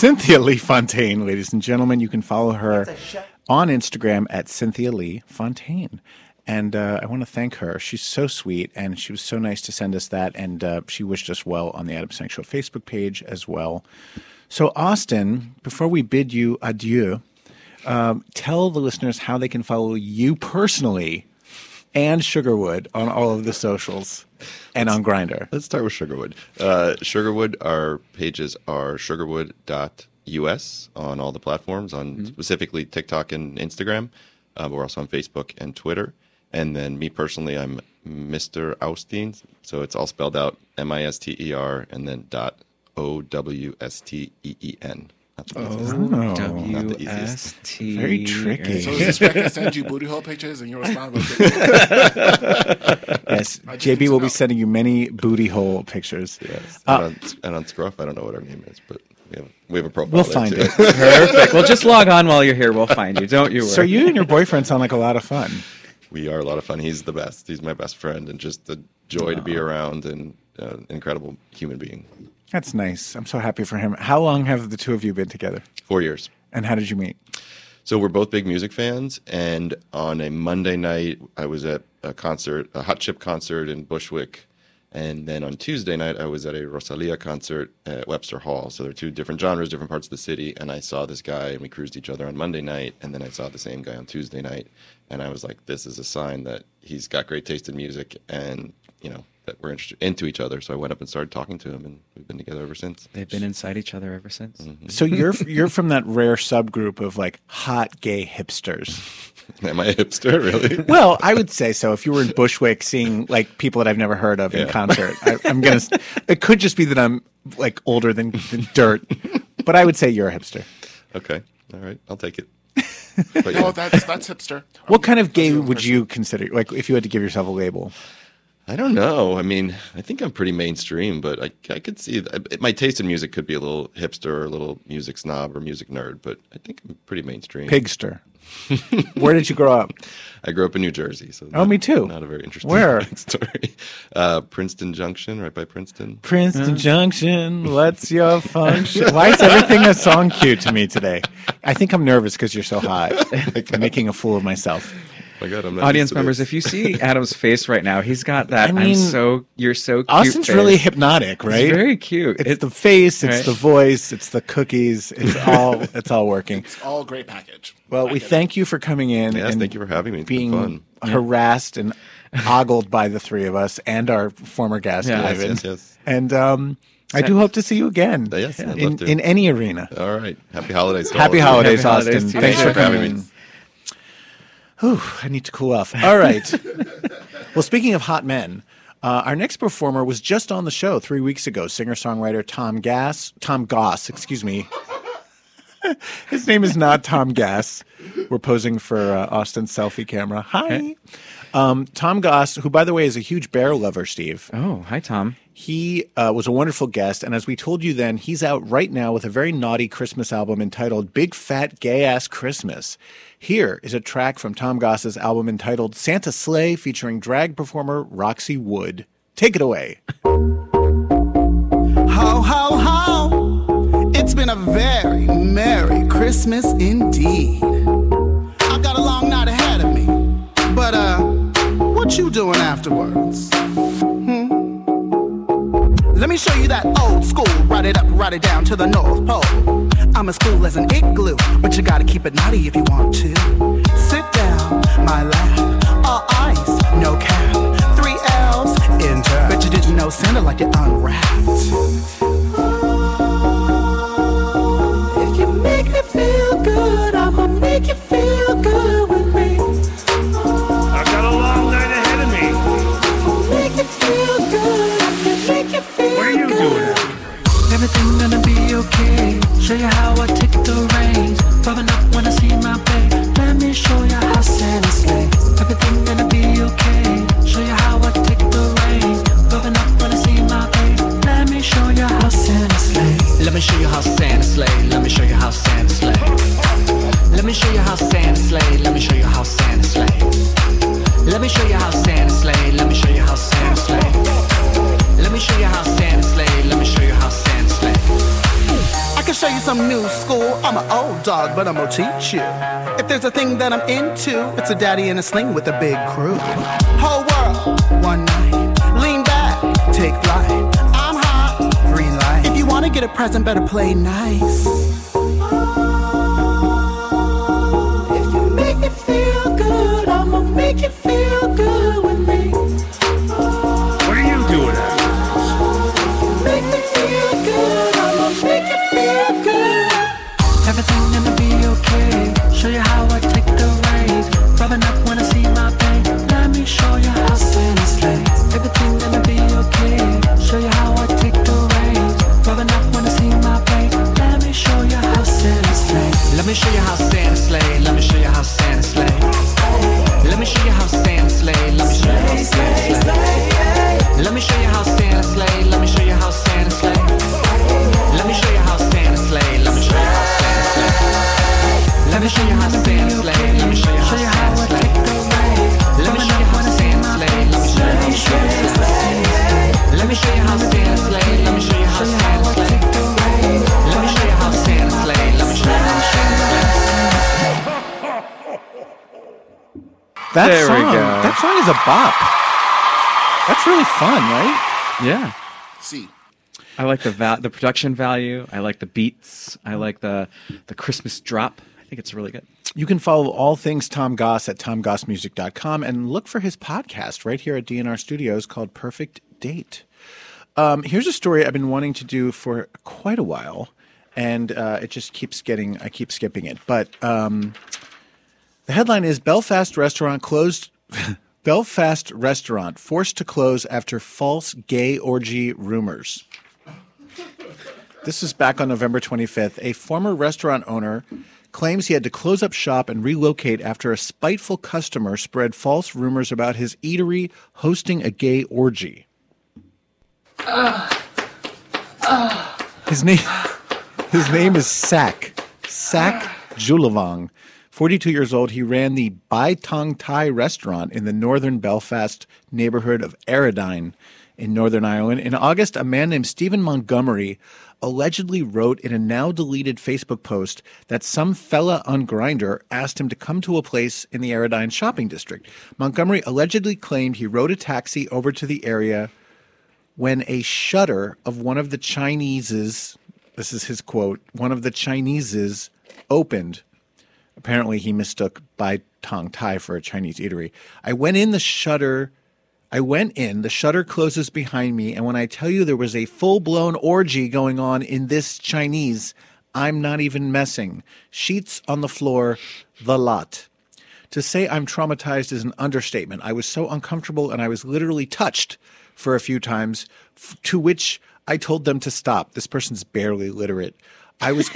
Cynthia Lee Fontaine, ladies and gentlemen. You can follow her on Instagram at Cynthia Lee Fontaine. And uh, I want to thank her. She's so sweet, and she was so nice to send us that. And uh, she wished us well on the Adam Sank Show Facebook page as well. So, Austin, before we bid you adieu, Um, tell the listeners how they can follow you personally and Sugarwood on all of the socials and on Grindr. Let's start with Sugarwood. Uh, Sugarwood, our pages are sugarwood.us on all the platforms, on specifically TikTok and Instagram. Uh, we're also on Facebook and Twitter. And then me personally, I'm Mr. Austin. So it's all spelled out M I S T E R and then dot O W S T E E N. Not the easiest. Not the easiest. W-S-T. Very tricky. So is this where I can send you booty hole pictures and you respond with Yes, I just JB will be sending you many booty hole pictures. Yes. Uh, and, on, and on Scruff, I don't know what our name is, but we have, we have a profile. We'll find too. it. Perfect. Well, just log on while you're here. We'll find you. Don't you worry. So you and your boyfriend sound like a lot of fun. we are a lot of fun. He's the best. He's my best friend, and just a joy to be around, and uh, an incredible human being. That's nice. I'm so happy for him. How long have the two of you been together? Four years. And how did you meet? So we're both big music fans, and on a Monday night, I was at a concert, a Hot Chip concert in Bushwick, and then on Tuesday night, I was at a Rosalia concert at Webster Hall. So they're two different genres, different parts of the city, and I saw this guy, and we cruised each other on Monday night, and then I saw the same guy on Tuesday night, and I was like, this is a sign that he's got great taste in music, and you know that we're inter- into each other. So I went up and started talking to him, and we've been together ever since. They've been inside each other ever since. Mm-hmm. So you're you're from that rare subgroup of like hot gay hipsters. Am I a hipster, really? Well, I would say so. If you were in Bushwick seeing like people that I've never heard of in concert, I, I'm gonna. It could just be that I'm like older than, than dirt, but I would say you're a hipster. okay, all right, I'll take it. But No, oh, that's that's hipster. What kind of gay would person. you consider? Like, if you had to give yourself a label, I don't know. I mean, I think I'm pretty mainstream, but I, I could see that my taste in music could be a little hipster or a little music snob or music nerd, but I think I'm pretty mainstream. pigster. Where did you grow up? I grew up in New Jersey, so Oh, not- me too. Not a very interesting Where? story. Uh, Princeton Junction, right by Princeton. Princeton Junction, what's your function? Why is everything a song cue to me today? I think I'm nervous because you're so hot. I'm making a fool of myself. My God, I'm not Audience members, this. if you see Adam's face right now, he's got that. I I mean, am so you're so cute. Austin's face. really hypnotic, right? It's very cute. It's It- the face, it's Right. the voice, it's the cookies. It's all it's all working. It's all great package. Well, I we get it. thank you for coming in Yes, and thank you for having me. It's been being fun. harassed and ogled by the three of us and our former guest, Yeah. Yes, Ivan. yes, yes. And um, I do hope to see you again Yes, I'd in, love to. in any arena. All right, happy holidays. to Happy of holidays, Happy holidays Austin. Thanks for coming having me. Whew, I need to cool off. All right. well, speaking of hot men, uh, our next performer was just on the show three weeks ago. Singer-songwriter Tom Gass, Tom Goss, excuse me. His name is not Tom Gass. We're posing for uh, Austin's selfie camera. Hi. Um, Tom Goss, who, by the way, is a huge bear lover, Steve. Oh, hi Tom. He uh, was a wonderful guest, and as we told you then, he's out right now with a very naughty Christmas album entitled Big Fat Gay Ass Christmas. Here is a track from Tom Goss's album entitled Santa Sleigh featuring drag performer Roxy Wood. Take it away. Ho, ho, ho! It's been a very Merry Christmas indeed. I've got a long night what you doing afterwards? Hmm? Let me show you that old school, write it up, write it down to the North Pole. I'm as cool as an igloo, but you gotta keep it naughty if you want to. Sit down, my lap, all ice, no cap, three L's, enter. Bet you didn't know Santa like it unwrapped. A daddy in a sling with a big crew. Whole world, one night. Lean back, take flight. I'm hot, green light. If you wanna get a present, better play nice. That There we song, go. that song is a bop. That's really fun, right? Yeah. See. I like the va- the production value. I like the beats. I like the the Christmas drop. I think it's really good. You can follow all things Tom Goss at tomgossmusic.com and look for his podcast right here at DNR Studios called Perfect Date. Um, here's a story I've been wanting to do for quite a while, and uh, it just keeps getting, I keep skipping it. But um, the headline is Belfast restaurant closed. Belfast restaurant forced to close after false gay orgy rumors. This is back on November 25th. A former restaurant owner claims he had to close up shop and relocate after a spiteful customer spread false rumors about his eatery hosting a gay orgy. His name his name is Sak. Sak Julavong. 42 years old, he ran the Bai Tong Thai restaurant in the northern Belfast neighborhood of Aradine in Northern Ireland. In August, a man named Stephen Montgomery allegedly wrote in a now deleted Facebook post that some fella on Grindr asked him to come to a place in the Aradine shopping district. Montgomery allegedly claimed he rode a taxi over to the area when a shutter of one of the Chinese's, this is his quote, one of the Chinese's opened. Apparently, he mistook Bai Tong Thai for a Chinese eatery. I went in the shutter. I went in, the shutter closes behind me, and when I tell you there was a full blown orgy going on in this Chinese, I'm not even messing. Sheets on the floor, the lot. To say I'm traumatized is an understatement. I was so uncomfortable and I was literally touched for a few times, f- to which I told them to stop. This person's barely literate. I was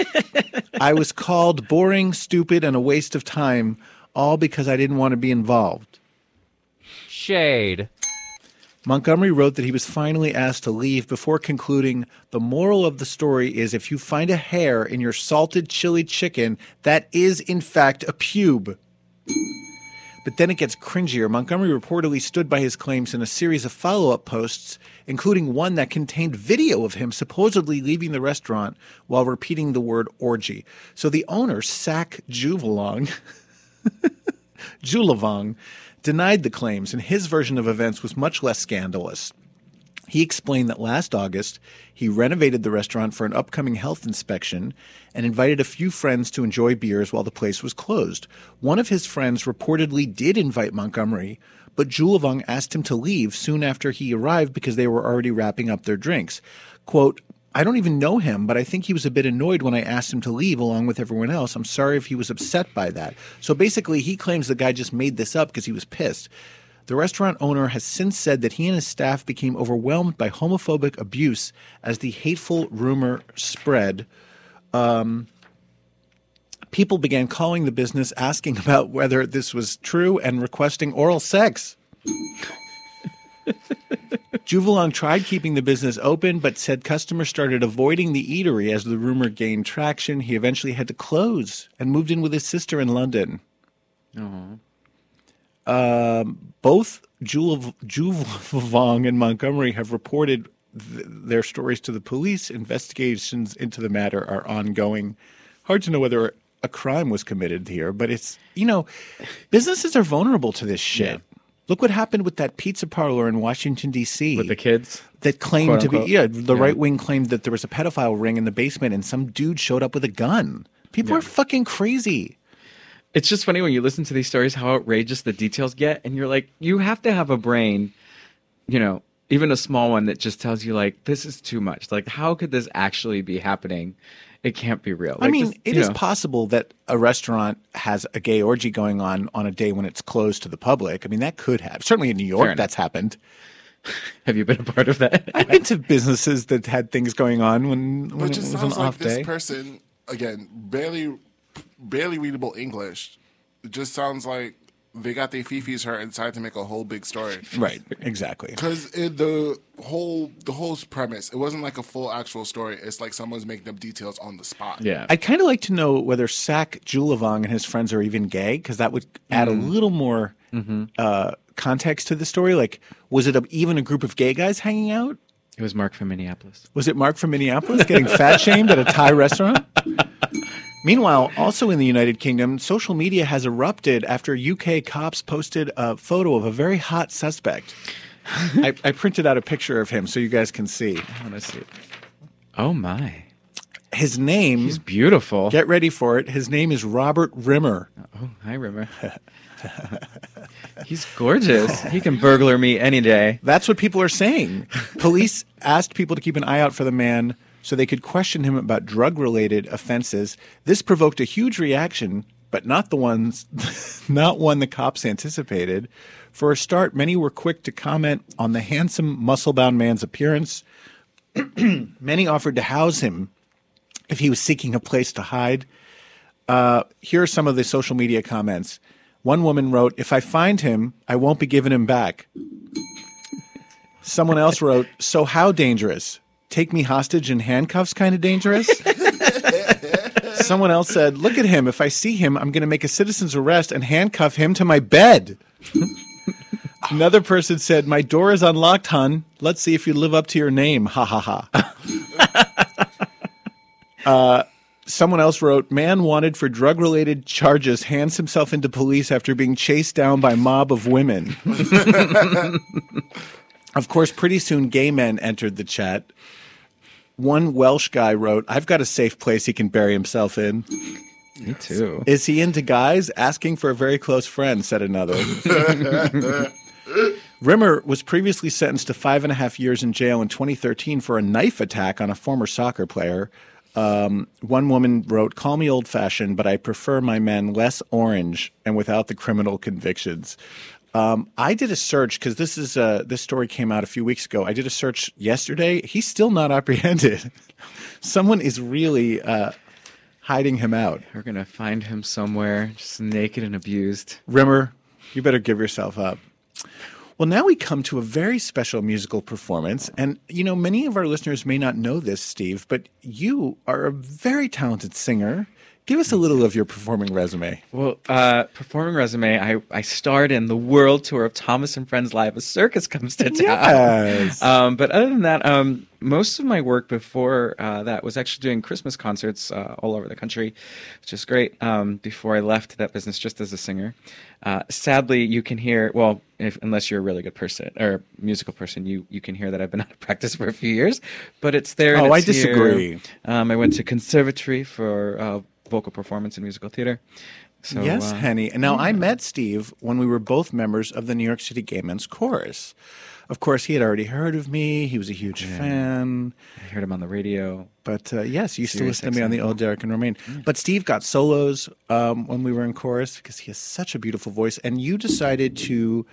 I was called boring, stupid, and a waste of time, all because I didn't want to be involved. Shade. Montgomery wrote that he was finally asked to leave before concluding the moral of the story is if you find a hair in your salted chili chicken, that is in fact a pube. But then it gets cringier. Montgomery reportedly stood by his claims in a series of follow up posts, including one that contained video of him supposedly leaving the restaurant while repeating the word orgy. So the owner, Sak Juvalong, Julavong, denied the claims, and his version of events was much less scandalous. He explained that last August, he renovated the restaurant for an upcoming health inspection and invited a few friends to enjoy beers while the place was closed. One of his friends reportedly did invite Montgomery, but Julavong asked him to leave soon after he arrived because they were already wrapping up their drinks. Quote, I don't even know him, but I think he was a bit annoyed when I asked him to leave along with everyone else. I'm sorry if he was upset by that. So basically, he claims the guy just made this up because he was pissed. The restaurant owner has since said that he and his staff became overwhelmed by homophobic abuse as the hateful rumor spread. Um, people began calling the business, asking about whether this was true, and requesting oral sex. Juvalong tried keeping the business open, but said customers started avoiding the eatery as the rumor gained traction. He eventually had to close and moved in with his sister in London. Um, both Juv- Vong and Montgomery have reported th- their stories to the police. Investigations into the matter are ongoing. Hard to know whether a crime was committed here, but it's, you know, businesses are vulnerable to this shit. Look what happened with that pizza parlor in Washington, D.C. With the kids? That claimed to be, yeah, the Yeah. right wing claimed that there was a pedophile ring in the basement and some dude showed up with a gun. People are fucking crazy. It's just funny when you listen to these stories how outrageous the details get, and you're like, you have to have a brain, you know, even a small one that just tells you like this is too much. Like, how could this actually be happening it can't be real. I mean, just, it you is know. possible that a restaurant has a gay orgy going on on a day when it's closed to the public. I mean, that could have. Certainly in New York, that's happened. Have you been a part of that? I've been to businesses that had things going on when, when it it was an like off this day. person again, barely, barely readable English. It just sounds like they got their fifis hurt and decided to make a whole big story. Right, exactly. Because the whole the whole premise, it wasn't like a full actual story. It's like someone's making up details on the spot. Yeah. I'd kind of like to know whether Sack Julavong and his friends are even gay, because that would add Mm. a little more Mm-hmm. uh, context to the story. Like, was it a, even a group of gay guys hanging out? It was Mark from Minneapolis. Was it Mark from Minneapolis getting fat shamed at a Thai restaurant? Meanwhile, also in the United Kingdom, social media has erupted after UK cops posted a photo of a very hot suspect. I, I printed out a picture of him so you guys can see. I want see. Oh my! His name. He's beautiful. Get ready for it. His name is Robert Rimmer. Oh, hi, Rimmer. He's gorgeous. He can burglar me any day. That's what people are saying. Police asked people to keep an eye out for the man so they could question him about drug related offenses. This provoked a huge reaction, but not the ones not one the cops anticipated. For a start, many were quick to comment on the handsome, muscle bound man's appearance. many offered to house him if he was seeking a place to hide. Uh, here are some of the social media comments. One woman wrote, If I find him, I won't be giving him back. Someone else wrote, So how dangerous? Take me hostage in handcuffs kind of dangerous? Someone else said, Look at him. If I see him, I'm going to make a citizen's arrest and handcuff him to my bed. Another person said, My door is unlocked, hun. Let's see if you live up to your name. Ha ha ha. uh, someone else wrote, Man wanted for drug related charges hands himself into police after being chased down by mob of women. of course, pretty soon gay men entered the chat. One Welsh guy wrote, I've got a safe place he can bury himself in. Me too. Is he into guys? Asking for a very close friend, said another. Rimmer was previously sentenced to five and a half years in jail in 2013 for a knife attack on a former soccer player. Um, one woman wrote, Call me old fashioned, but I prefer my men less orange and without the criminal convictions. Um, I did a search because this is uh, this story came out a few weeks ago. I did a search yesterday. He's still not apprehended. Someone is really uh, hiding him out. We're gonna find him somewhere, just naked and abused. Rimmer, you better give yourself up. Well, now we come to a very special musical performance. And, you know, many of our listeners may not know this, Steve, but you are a very talented singer. Give us a little of your performing resume. Well, uh, performing resume, I, I starred in the world tour of Thomas and Friends Live. A circus comes to town. Yes. Um, but other than that, um, most of my work before uh, that was actually doing Christmas concerts uh, all over the country, which is great. Um, before I left that business, just as a singer, uh, sadly, you can hear well, if, unless you're a really good person or musical person, you you can hear that I've been out of practice for a few years. But it's there. Oh, I it's here. disagree. Um, I went to conservatory for uh, vocal performance in musical theater. So, yes, uh, Henny. And now I met Steve when we were both members of the New York City Gay Men's Chorus. Of course, he had already heard of me. He was a huge fan. I heard him on the radio. But uh, yes, you used to listen to me on the old Derek and Romaine. But Steve got solos um, when we were in chorus because he has such a beautiful voice. And you decided to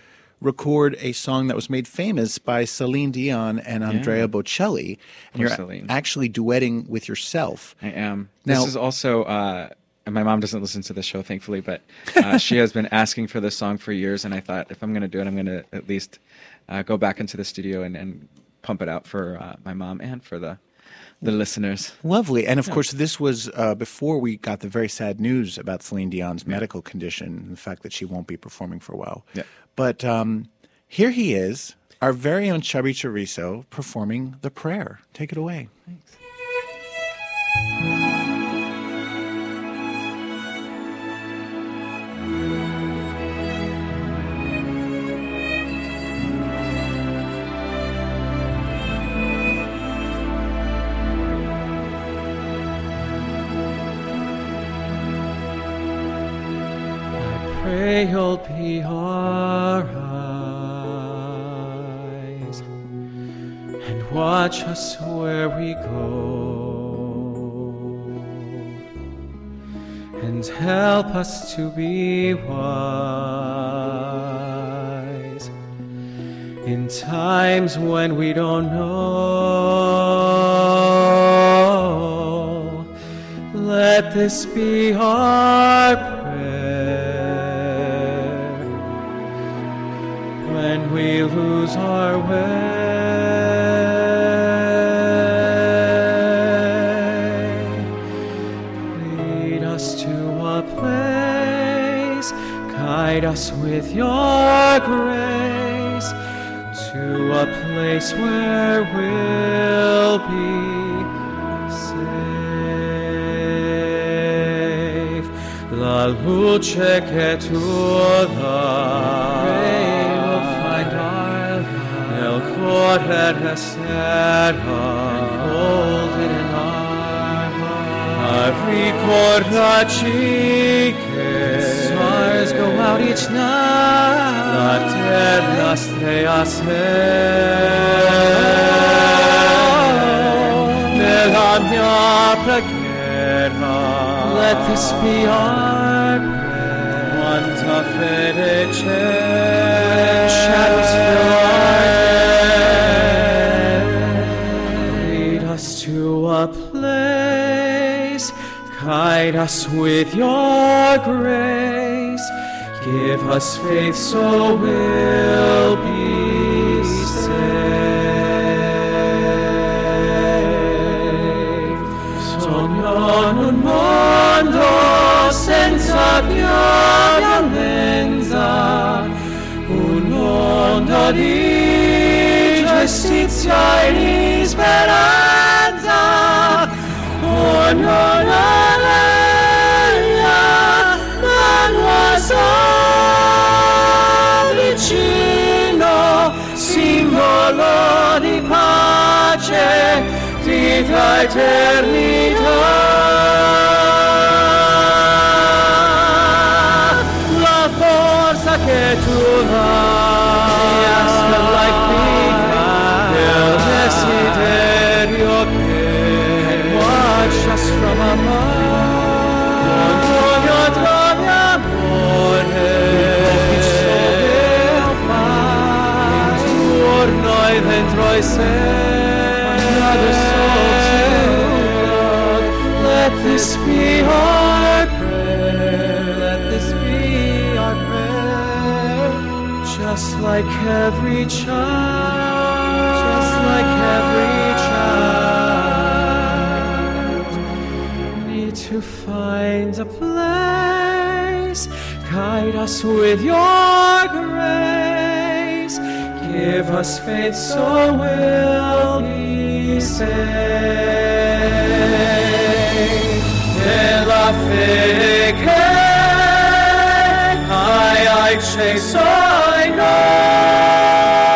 record a song that was made famous by Celine Dion and Andrea Bocelli. And Poor you're Celine. actually duetting with yourself. I am. Now- this is also. Uh, and my mom doesn't listen to the show, thankfully, but uh, she has been asking for this song for years. And I thought, if I'm going to do it, I'm going to at least uh, go back into the studio and, and pump it out for uh, my mom and for the the listeners. Lovely. And of Yeah. course, this was uh, before we got the very sad news about Celine Dion's medical condition and the fact that she won't be performing for a while. Yeah. But um, here he is, our very own Chubby Chorizo, performing the prayer. Take it away. Pray you'll be watch us where we go. and help us to be wise in times when we don't know. Let this be our prayer when we lose our way. Us with your grace to a place where we'll be safe. La luce che tu dai will find our nel cuore resta golden in our heart. Ricordaci out each night. La terra strea nella mia preghiera. Let this be our prayer. Quanta fede c'è shadows fill our day. Lead us to a place, guide us with your grace. Give us faith so we'll be saved. Sogno in un mondo senza violenza, un mondo di giustizia e di speranza. Ognuno ma nuovo vicino, simbolo di pace, vita eternità. La forza che tu dai, Another soul to. Let this be our prayer. Let this be our prayer. Just like every child. Just like every child. Need to find a place. Guide us with your grace. Give us faith so we'll be saved. Nella fede che hai, hai acceso in noi.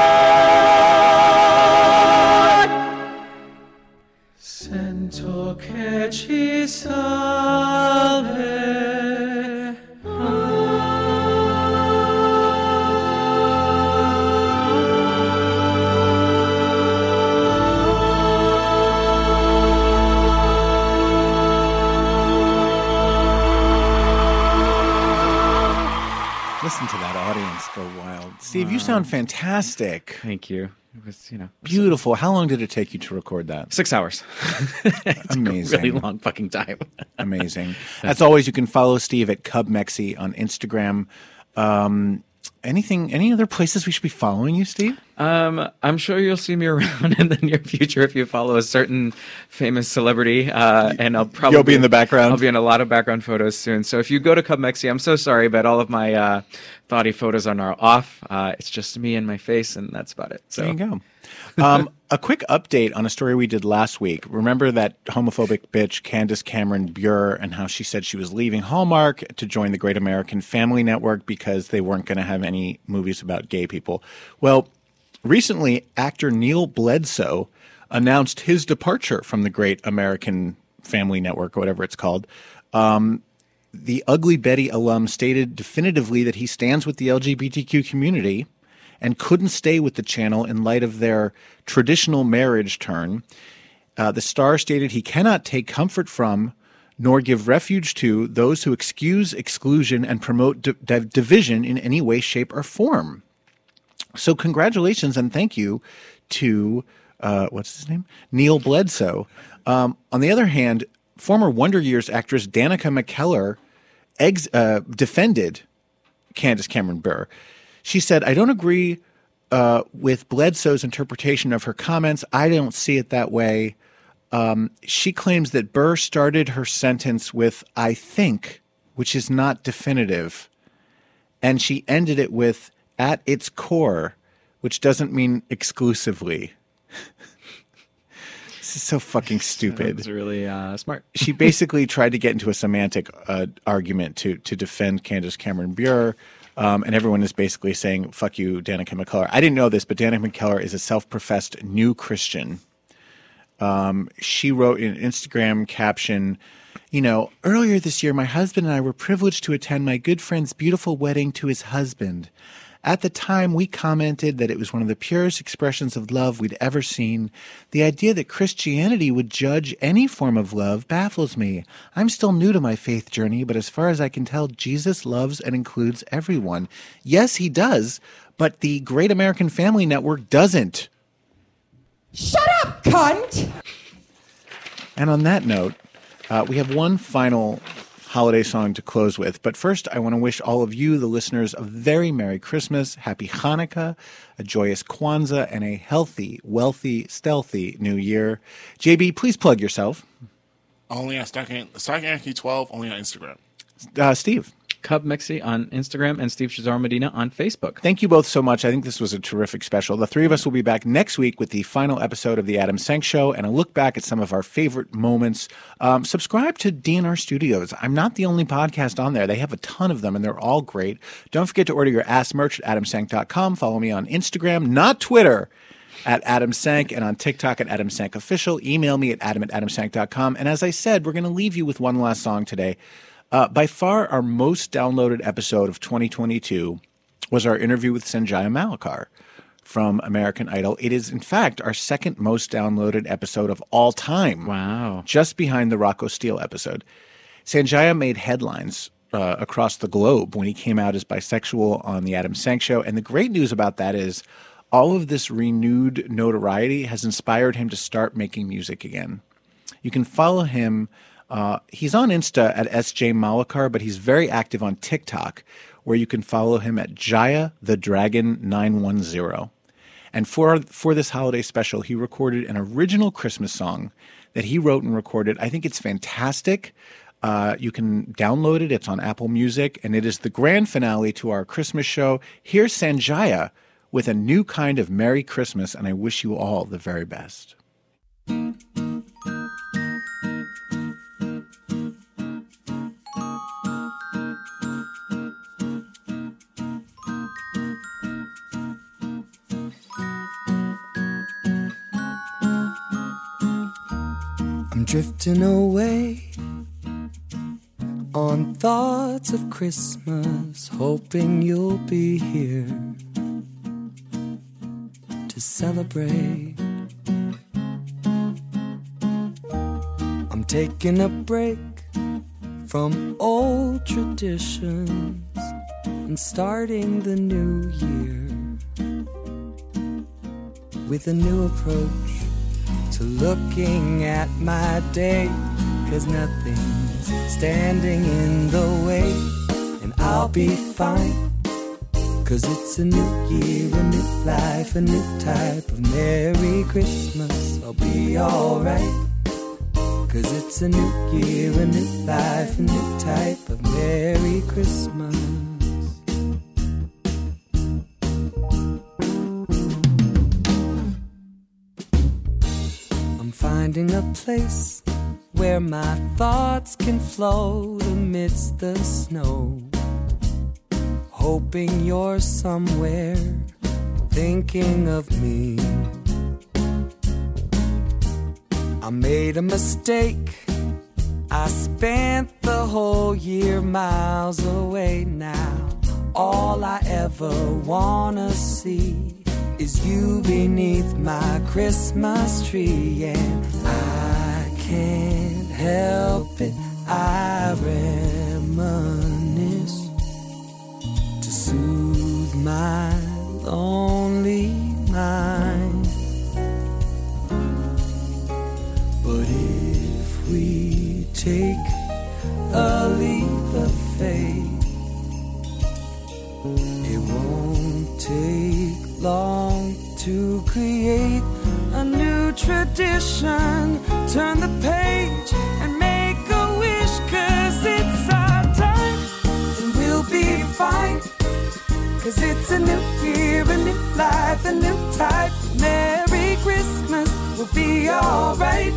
Sound fantastic. Thank you. It was, you know, Beautiful. How long did it take you to record that? Six hours. Amazing. really long fucking time. Amazing. As always, you can follow Steve at Cub Mexi on Instagram. Um, anything? Any other places we should be following you, Steve? Um, I'm sure you'll see me around in the near future if you follow a certain famous celebrity, uh, and I'll probably You'll be in the background? I'll be in a lot of background photos soon. So if you go to Cub Mexi, I'm so sorry, but all of my uh, thoughty photos are now off. Uh, it's just me and my face, and that's about it. So There you go. Um, a quick update on a story we did last week. Remember that homophobic bitch, Candace Cameron Bure, and how she said she was leaving Hallmark to join the Great American Family Network because they weren't going to have any movies about gay people. Well, recently, actor Neil Bledsoe announced his departure from the Great American Family Network, or whatever it's called. Um, the Ugly Betty alum stated definitively that he stands with the LGBTQ community and couldn't stay with the channel in light of their traditional marriage turn. Uh, the star stated he cannot take comfort from nor give refuge to those who excuse exclusion and promote di- di- division in any way, shape, or form. So, congratulations and thank you to uh, what's his name? Neil Bledsoe. Um, on the other hand, former Wonder Years actress Danica McKellar ex- uh, defended Candace Cameron Burr. She said, I don't agree uh, with Bledsoe's interpretation of her comments. I don't see it that way. Um, she claims that Burr started her sentence with, I think, which is not definitive. And she ended it with, at its core, which doesn't mean exclusively. this is so fucking stupid. It's really uh, smart. she basically tried to get into a semantic uh, argument to to defend Candace Cameron Bure. Um, and everyone is basically saying, fuck you, Danica McKellar. I didn't know this, but Danica McKellar is a self professed new Christian. Um, she wrote in an Instagram caption, you know, earlier this year, my husband and I were privileged to attend my good friend's beautiful wedding to his husband. At the time, we commented that it was one of the purest expressions of love we'd ever seen. The idea that Christianity would judge any form of love baffles me. I'm still new to my faith journey, but as far as I can tell, Jesus loves and includes everyone. Yes, he does, but the Great American Family Network doesn't. Shut up, cunt! And on that note, uh, we have one final holiday song to close with. But first, I want to wish all of you, the listeners, a very Merry Christmas, Happy Hanukkah, a joyous Kwanzaa, and a healthy, wealthy, stealthy New Year. JB, please plug yourself. Only on Stacking Yankee 12, only on Instagram. Uh, Steve. Cub Mixie on Instagram and Steve Chazaro Medina on Facebook. Thank you both so much. I think this was a terrific special. The three of us will be back next week with the final episode of the Adam Sank Show and a look back at some of our favorite moments. Um, subscribe to DNR Studios. I'm not the only podcast on there. They have a ton of them and they're all great. Don't forget to order your ass merch at adamsank.com. Follow me on Instagram, not Twitter. At Adam Sank and on TikTok at Adam Sank Official. Email me at adam at adamsank.com. And as I said, we're going to leave you with one last song today. Uh, by far, our most downloaded episode of 2022 was our interview with Sanjaya Malakar from American Idol. It is, in fact, our second most downloaded episode of all time. Wow. Just behind the Rocco Steele episode. Sanjaya made headlines uh, across the globe when he came out as bisexual on the Adam Sank Show. And the great news about that is all of this renewed notoriety has inspired him to start making music again. You can follow him. Uh, he's on Insta at SJ Malakar, but he's very active on TikTok, where you can follow him at Jaya the Dragon 910. And for for this holiday special, he recorded an original Christmas song that he wrote and recorded. I think it's fantastic. Uh, you can download it. It's on Apple Music, and it is the grand finale to our Christmas show. Here's Sanjaya with a new kind of Merry Christmas, and I wish you all the very best. Drifting away on thoughts of Christmas, hoping you'll be here to celebrate. I'm taking a break from old traditions and starting the new year with a new approach to looking at my day. Cause nothing's standing in the way, and I'll be fine. Cause it's a new year, a new life, a new type of Merry Christmas. I'll be alright. Cause it's a new year, a new life, a new type of Merry Christmas. Finding a place where my thoughts can float amidst the snow. Hoping you're somewhere thinking of me. I made a mistake. I spent the whole year miles away now. All I ever wanna see is you beneath my Christmas tree, and I can't help it. I reminisce to soothe my lonely create a new tradition. Turn the page and make a wish, cause it's our time and we'll be fine. Cause it's a new year, a new life, a new type. Merry Christmas, we'll be alright.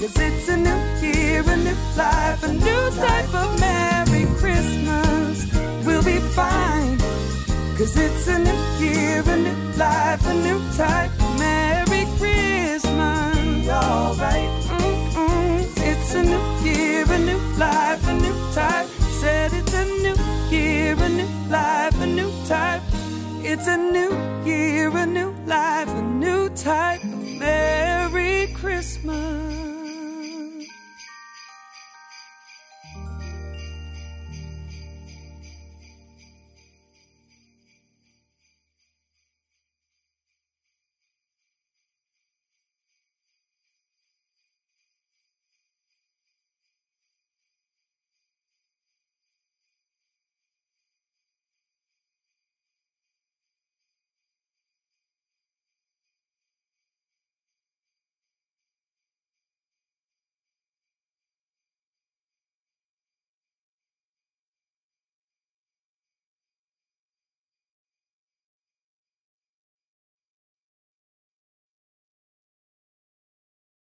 Cause it's a new year, a new life, a new type of Merry Christmas. We'll be fine. Cause it's a new year, a new life, a new type. Merry Christmas. Be alright. It's a new year, a new life, a new type. Said it's a new year, a new life, a new type. It's a new year, a new life, a new type. Merry Christmas.